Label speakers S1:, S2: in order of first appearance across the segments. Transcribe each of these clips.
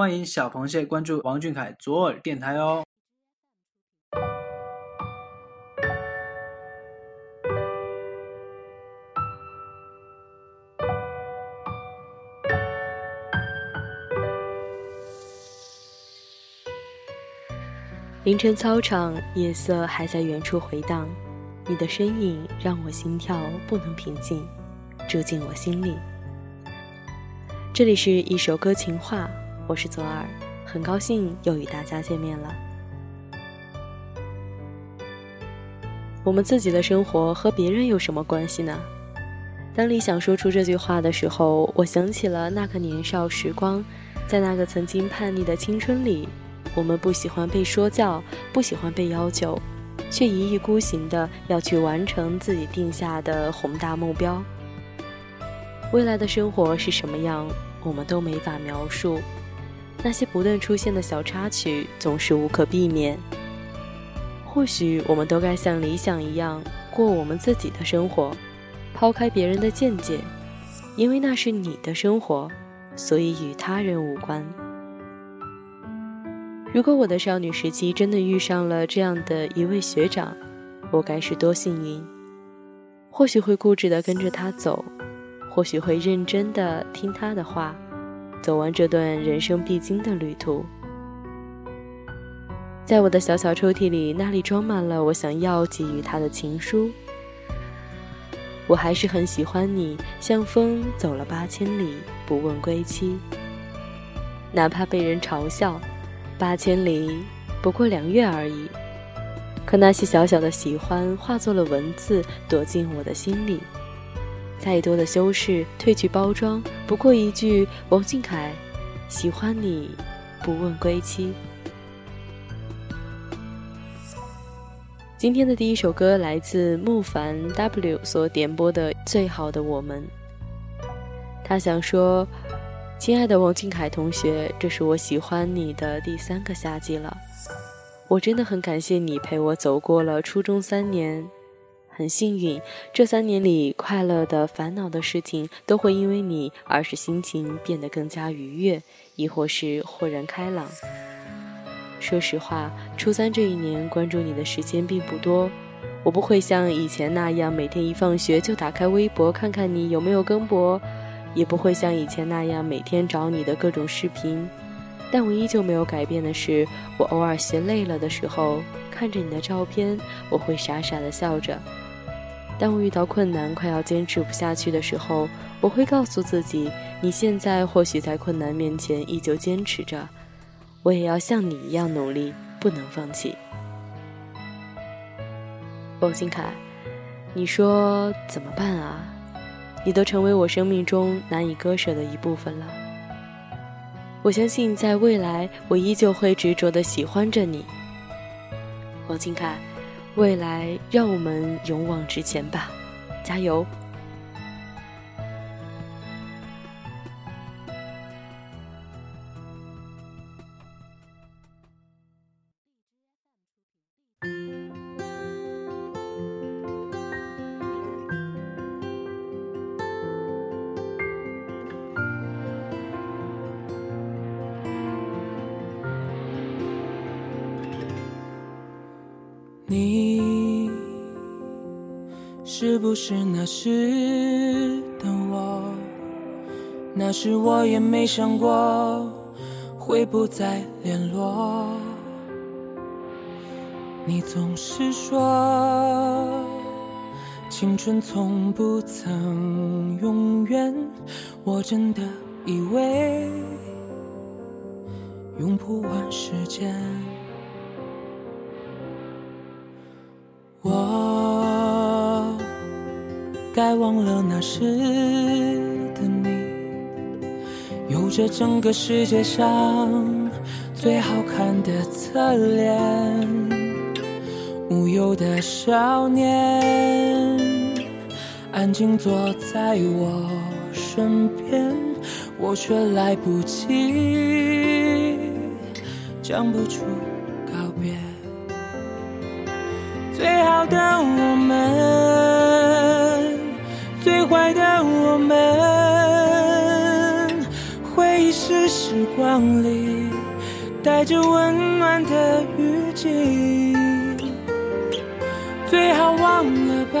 S1: 欢迎小螃蟹关注王俊凯左耳电台哦。
S2: 凌晨操场，夜色还在远处回荡，你的身影让我心跳不能平静，住进我心里。这里是一首歌情话，我是左耳，很高兴又与大家见面了。我们自己的生活和别人有什么关系呢？当理想说出这句话的时候，我想起了那个年少时光，在那个曾经叛逆的青春里。我们不喜欢被说教，不喜欢被要求，却一意孤行的要去完成自己定下的宏大目标。未来的生活是什么样，我们都没法描述。那些不断出现的小插曲，总是无可避免。或许我们都该像理想一样，过我们自己的生活，抛开别人的见解，因为那是你的生活，所以与他人无关。如果我的少女时期真的遇上了这样的一位学长，我该是多幸运！或许会固执地跟着他走，或许会认真地听他的话，走完这段人生必经的旅途。在我的小小抽屉里，那里装满了我想要给予他的情书。我还是很喜欢你，像风走了八千里，不问归期，哪怕被人嘲笑。八千里，不过两月而已。可那些小小的喜欢，化作了文字，躲进我的心里。再多的修饰，褪去包装，不过一句“王俊凯，喜欢你，不问归期”。今天的第一首歌来自木凡 W 所点播的《最好的我们》。他想说。亲爱的王俊凯同学，这是我喜欢你的第三个夏季了。我真的很感谢你陪我走过了初中三年，很幸运，这三年里快乐的、烦恼的事情都会因为你而使心情变得更加愉悦，亦或是豁然开朗。说实话，初三这一年关注你的时间并不多，我不会像以前那样每天一放学就打开微博看看你有没有更博。也不会像以前那样每天找你的各种视频，但我依旧没有改变的是，我偶尔学累了的时候，看着你的照片，我会傻傻的笑着。当我遇到困难，快要坚持不下去的时候，我会告诉自己，你现在或许在困难面前依旧坚持着，我也要像你一样努力，不能放弃。王新凯，你说怎么办啊？你都成为我生命中难以割舍的一部分了。我相信，在未来，我依旧会执着的喜欢着你，王俊凯。未来，让我们勇往直前吧，加油！
S3: 我也没想过会不再联络。你总是说青春从不曾永远，我真的以为用不完时间。我该忘了那时，有着整个世界上最好看的侧脸，无忧的少年，安静坐在我身边，我却来不及讲不出告别。最好的我们，最坏的我们，光。里，带着温暖的雨季，最好忘了吧。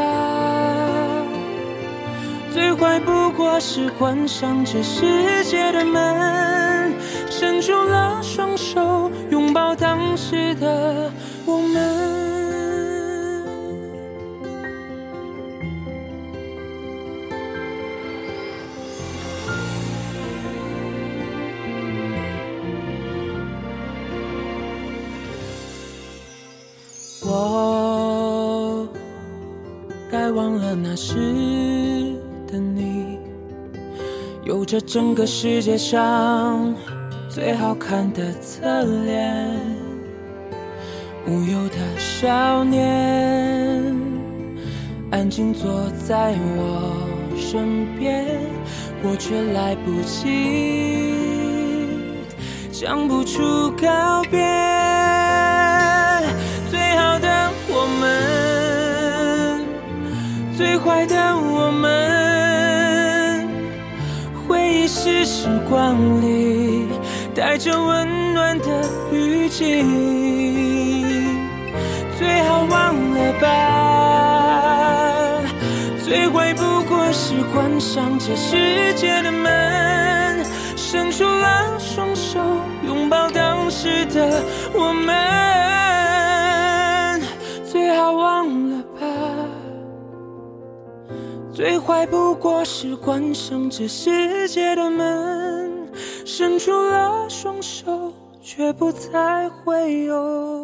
S3: 最坏不过是关上这世界的门，伸出了双手，拥抱当时的我们。这整个世界上最好看的侧脸，无忧的少年，安静坐在我身边，我却来不及讲不出告别。最好的我们最坏的我们，时光里带着温暖的雨季，最好忘了吧。最坏不过是关上这世界的门，伸出了双手，拥抱当时的我们，最坏不过是关上这世界的门，伸出了双手，却不再会有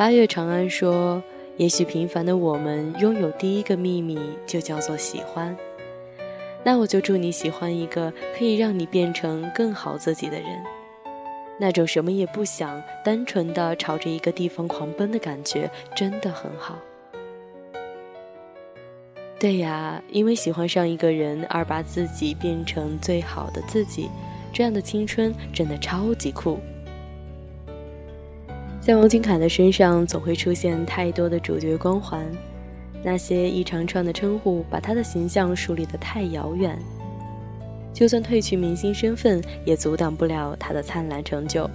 S2: 八月长安说：“也许平凡的我们拥有第一个秘密，就叫做喜欢。那我就祝你喜欢一个可以让你变成更好自己的人。那种什么也不想，单纯的朝着一个地方狂奔的感觉，真的很好。对呀，因为喜欢上一个人而把自己变成最好的自己，这样的青春真的超级酷。”在王俊凯的身上，总会出现太多的主角光环，那些一长串的称呼把他的形象树立得太遥远。就算褪去明星身份，也阻挡不了他的灿烂成就。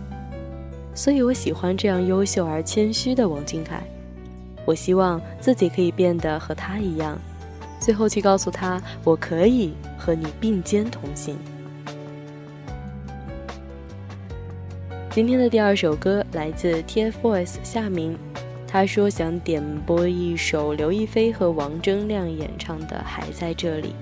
S2: 所以我喜欢这样优秀而谦虚的王俊凯。我希望自己可以变得和他一样，最后去告诉他，我可以和你并肩同行。今天的第二首歌来自 TFBOYS 夏明，他说想点播一首刘亦菲和王铮亮演唱的《还在这里》。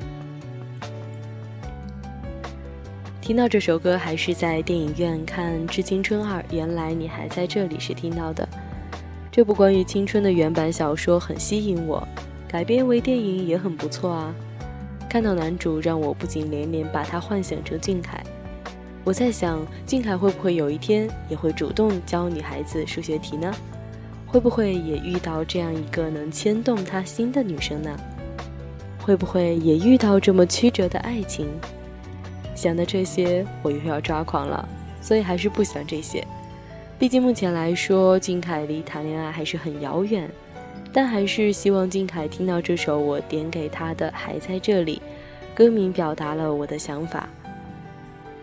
S2: 听到这首歌还是在电影院看《致青春二》，原来你还在这里时听到的。这部关于青春的原版小说很吸引我，改编为电影也很不错啊。看到男主，让我不禁连连把他幻想成俊凯。我在想，俊凯会不会有一天也会主动教女孩子数学题呢？会不会也遇到这样一个能牵动他心的女生呢？会不会也遇到这么曲折的爱情？想到这些，我又要抓狂了，所以还是不想这些。毕竟目前来说，俊凯离谈恋爱还是很遥远。但还是希望俊凯听到这首我点给他的《还在这里》，歌名表达了我的想法。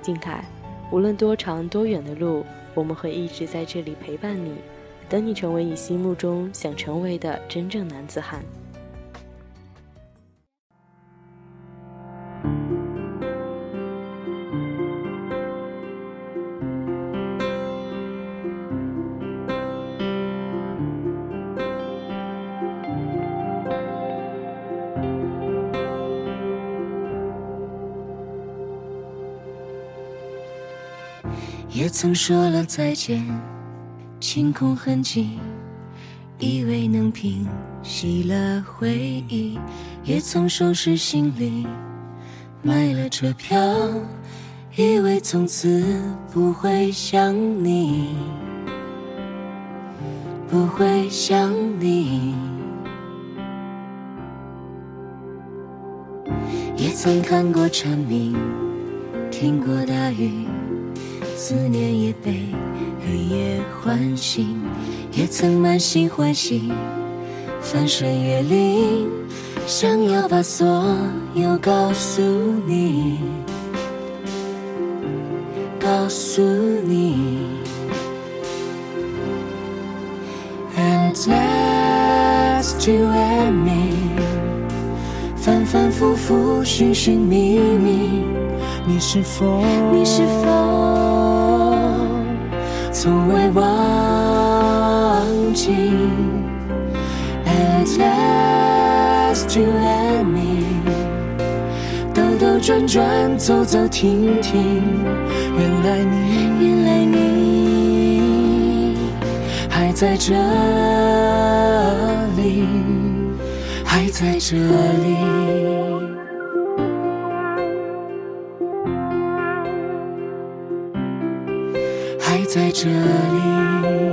S2: 静凯，无论多长多远的路，我们会一直在这里陪伴你，等你成为你心目中想成为的真正男子汉。
S4: 曾说了再见，清空痕迹，以为能平息了回忆；也曾收拾行李，买了车票，以为从此不会想你。不会想你。也曾看过蝉鸣，听过大雨，思念也被黑夜唤醒。也曾满心欢喜，翻山越岭，想要把所有告诉你，告诉你。And just you and me，反反复复，寻寻觅觅，
S3: 你是否？
S4: 你是否从未忘记？At last you and me，兜兜转转，走走停停，
S3: 原来你
S4: 原来你还在这里，还在这里。在这里。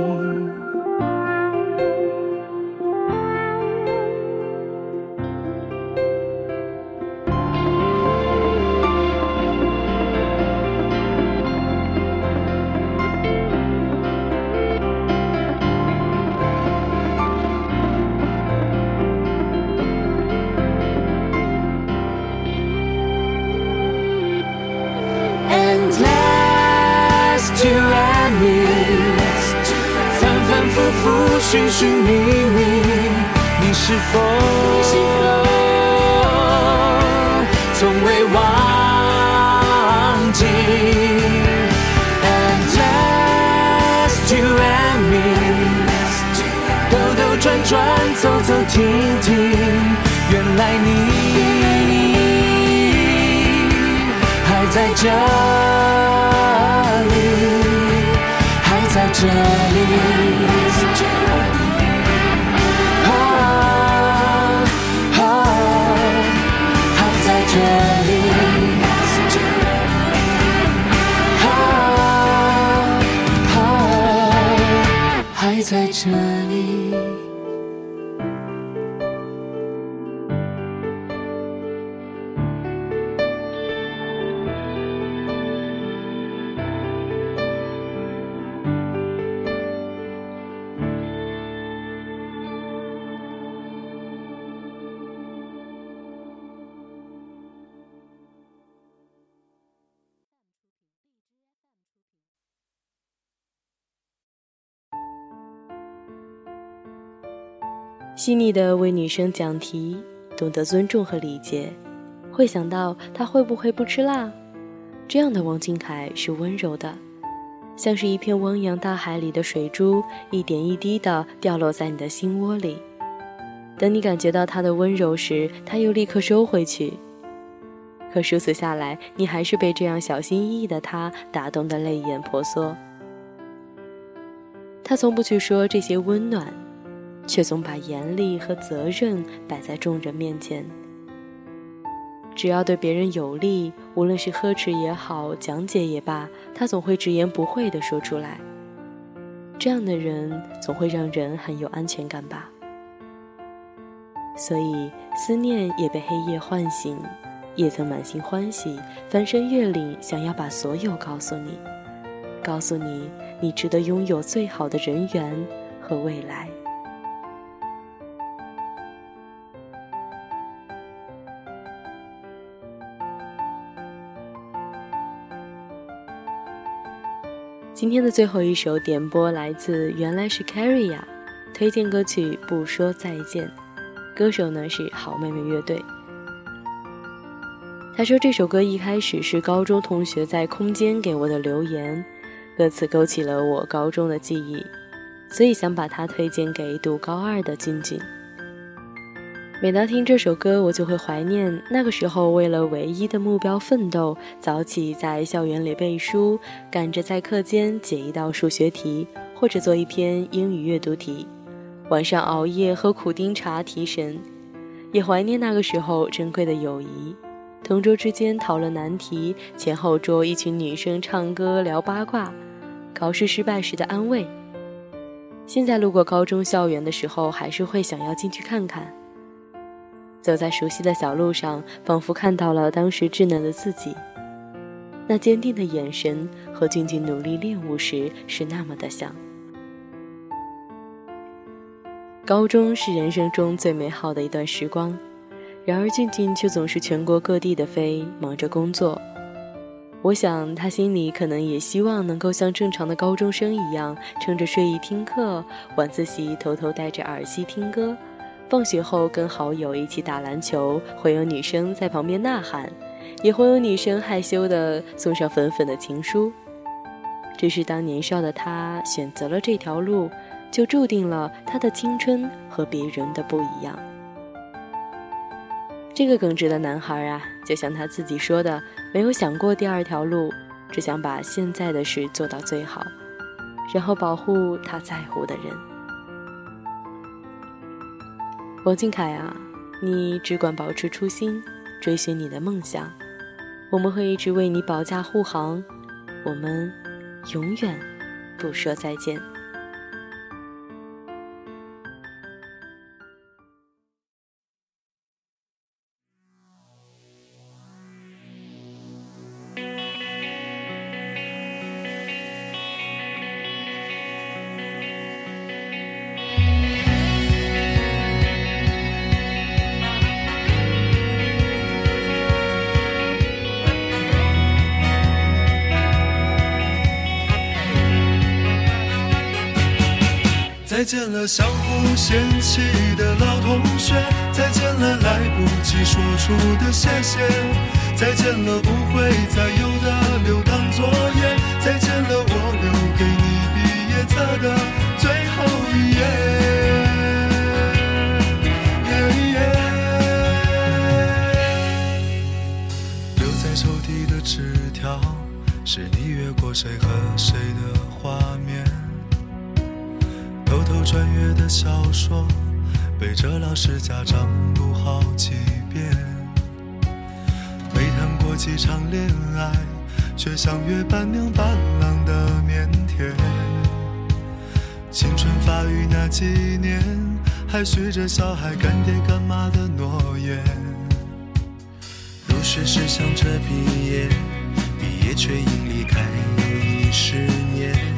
S4: 寻寻觅觅，
S3: 你是否？
S4: 从未忘记？And last you and me，兜兜转转，走走停停，
S3: 原来你
S4: 还在这里，还在这里。啊啊，还在这里。
S2: 细腻的为女生讲题，懂得尊重和理解，会想到他会不会不吃辣。这样的王俊凯是温柔的，像是一片汪洋大海里的水珠，一点一滴的掉落在你的心窝里。等你感觉到他的温柔时，他又立刻收回去。可数次下来，你还是被这样小心翼翼的他打动得泪眼婆娑。他从不去说这些温暖。却总把严厉和责任摆在众人面前。只要对别人有利，无论是呵斥也好，讲解也罢，他总会直言不讳地说出来。这样的人总会让人很有安全感吧。所以思念也被黑夜唤醒，也曾满心欢喜，翻山越岭，想要把所有告诉你，告诉你，你值得拥有最好的人缘和未来。今天的最后一首点播来自原来是 Carrie 呀，推荐歌曲《不说再见》，歌手呢是好妹妹乐队。他说这首歌一开始是高中同学在空间给我的留言，歌词勾起了我高中的记忆，所以想把它推荐给读高二的俊俊。每当听这首歌，我就会怀念那个时候为了唯一的目标奋斗，早起在校园里背书，赶着在课间解一道数学题，或者做一篇英语阅读题，晚上熬夜喝苦丁茶提神。也怀念那个时候珍贵的友谊，同桌之间讨论难题，前后桌一群女生唱歌聊八卦，考试失败时的安慰。现在路过高中校园的时候，还是会想要进去看看。走在熟悉的小路上，仿佛看到了当时稚嫩的自己，那坚定的眼神和俊俊努力练舞时是那么的像。高中是人生中最美好的一段时光，然而俊俊却总是全国各地的飞，忙着工作。我想他心里可能也希望能够像正常的高中生一样，趁着睡意听课，晚自习偷偷戴着耳机听歌，放学后跟好友一起打篮球，会有女生在旁边呐喊，也会有女生害羞的送上粉粉的情书。只是当年少的他选择了这条路。就注定了他的青春和别人的不一样。这个耿直的男孩啊，就像他自己说的，没有想过第二条路，只想把现在的事做到最好，然后保护他在乎的人。王俊凯啊，你只管保持初心，追寻你的梦想，我们会一直为你保驾护航，我们永远不说再见。
S5: 见了，相互嫌弃的老同学；再见了，来不及说出的谢谢；再见了，不会再有的留堂作业；再见了，我留给你毕业册的最后一页。留在抽屉的纸条，是你越过谁和谁的画面。穿越的小说，背着老师家长读好几遍。没谈过几场恋爱，却相约伴娘伴郎的腼腆。青春发育那几年，还许着小孩干爹干妈的诺言。入学时想着毕业，毕业却因离开又已十年。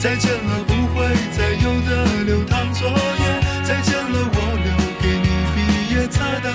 S5: 再见了，不会再有的流淌作业。再见了，我留给你毕业册的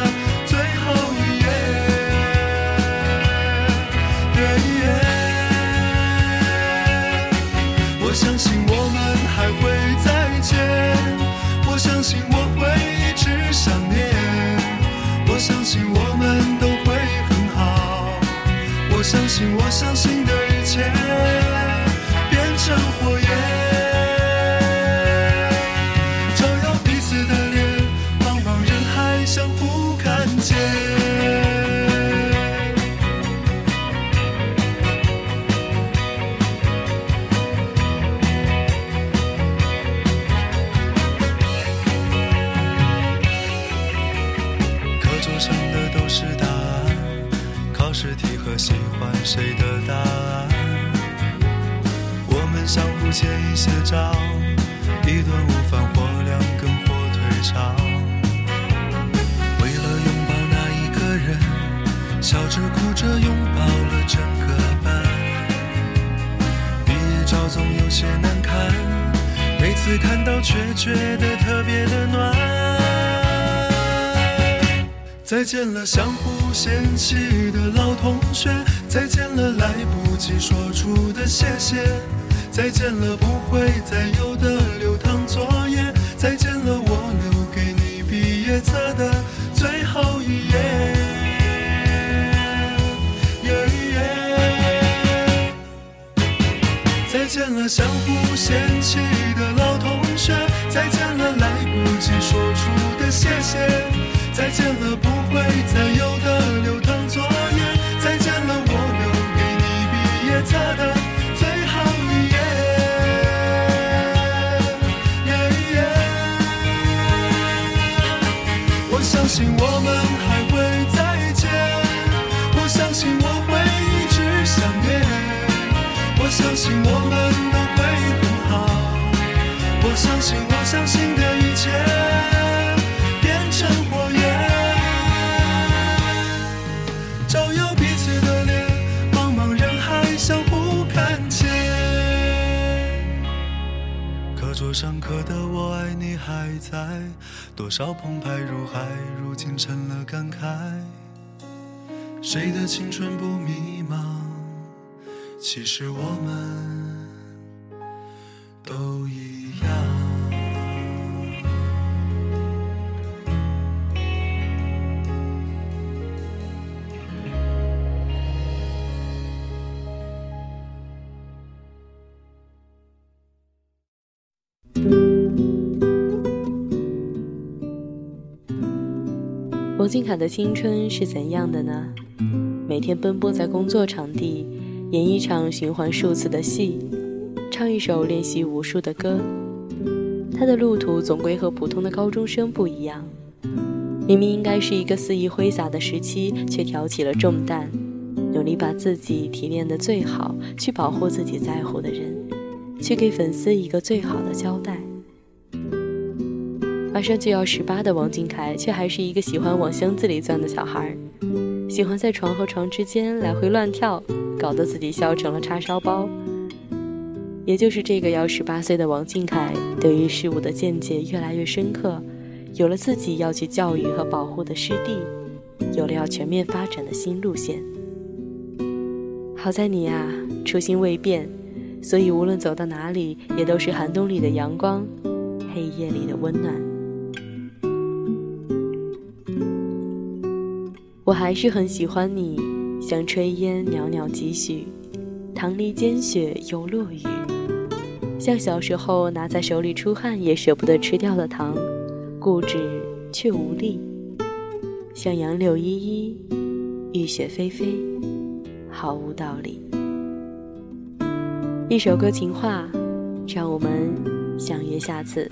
S5: 腿肠。为了拥抱那一个人，笑着哭着拥抱了整个班。毕业照总有些难看，每次看到却觉得特别的暖。再见了，相互嫌弃的老同学，再见了，来不及说出的谢谢。再见了，不会再有的流淌作业。再见了，我册的最后一页。再见了，相互嫌弃的老同学。再见了来不及说出的谢谢，再见了不会再有相信我们都会很好，我相信我相信的一切变成火焰，照耀彼此的脸，茫茫人海相互看见。课桌上刻的我爱你还在，多少澎湃如海，如今成了感慨。谁的青春不迷？其实我们都一样。
S2: 王俊凯的青春是怎样的呢？每天奔波在工作场地，演一场循环数次的戏，唱一首练习无数的歌。他的路途总归和普通的高中生不一样。明明应该是一个肆意挥洒的时期，却挑起了重担，努力把自己提炼得最好，去保护自己在乎的人，去给粉丝一个最好的交代。马上就要十八的王俊凯，却还是一个喜欢往箱子里钻的小孩儿，喜欢在床和床之间来回乱跳，搞得自己笑成了叉烧包。也就是这个要十八岁的王俊凯，对于事物的见解越来越深刻，有了自己要去教育和保护的师弟，有了要全面发展的新路线。好在你啊，初心未变，所以无论走到哪里，也都是寒冬里的阳光，黑夜里的温暖。我还是很喜欢你，像炊烟袅袅几许，棠梨煎雪又落雨，像小时候拿在手里出汗也舍不得吃掉的糖，固执却无力，像杨柳依依，雨雪霏霏，毫无道理。一首歌情话，让我们相约下次。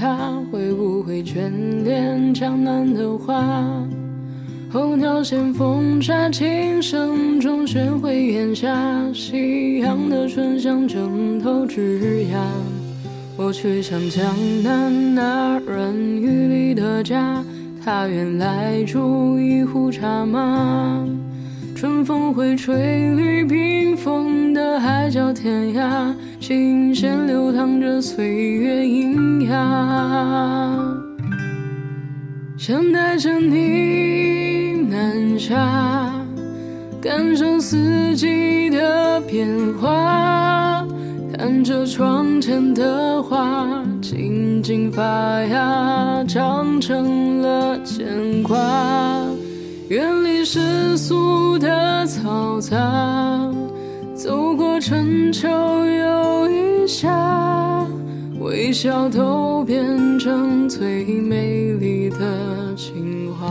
S6: 他，会不会眷恋江南的花？候鸟衔风沙，琴声中学会檐下，夕阳的醇香枕头枝桠。我去向江南那软雨里的家，他原来住一壶茶吗？春风会吹绿冰封的海角天涯，琴弦流淌着岁月喑哑。想带着你南下，感受四季的变化，看着窗前的花静静发芽，长成了牵挂。远离世俗的嘈杂，走过春秋下，微笑都变成最美丽的情话。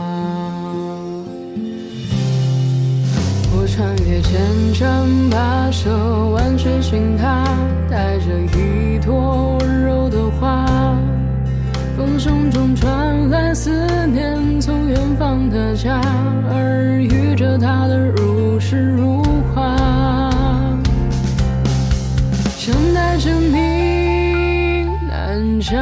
S6: 我穿越千山跋涉，万水寻他，带着一朵温柔的花。风声中传来思念，从远方的家，耳语着他的如诗如画。想带着你南下，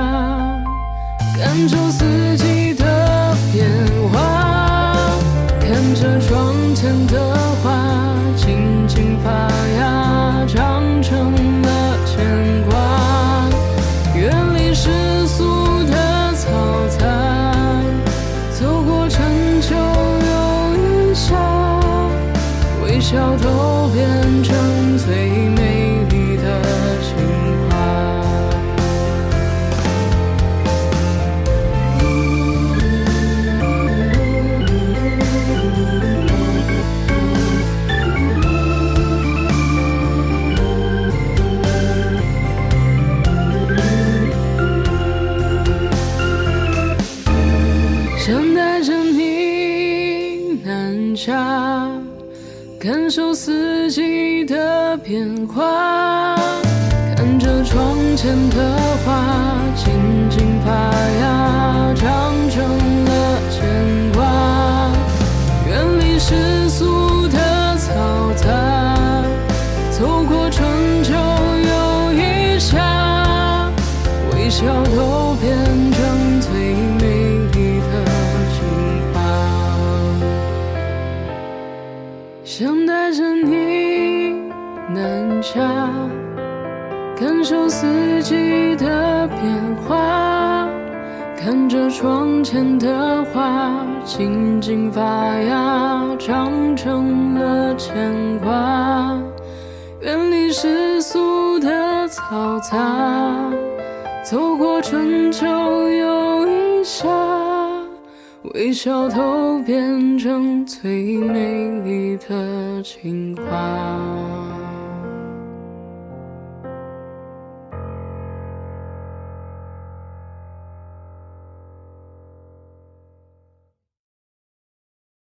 S6: 感受四季的变化，看着窗前的花静静发变成最美丽的情话。想带着你南下，感受四季的变化，看着窗前的花静静发芽，长成了牵挂。远离世俗的嘈杂，走过春秋又一夏，微笑都变成最美丽的情话。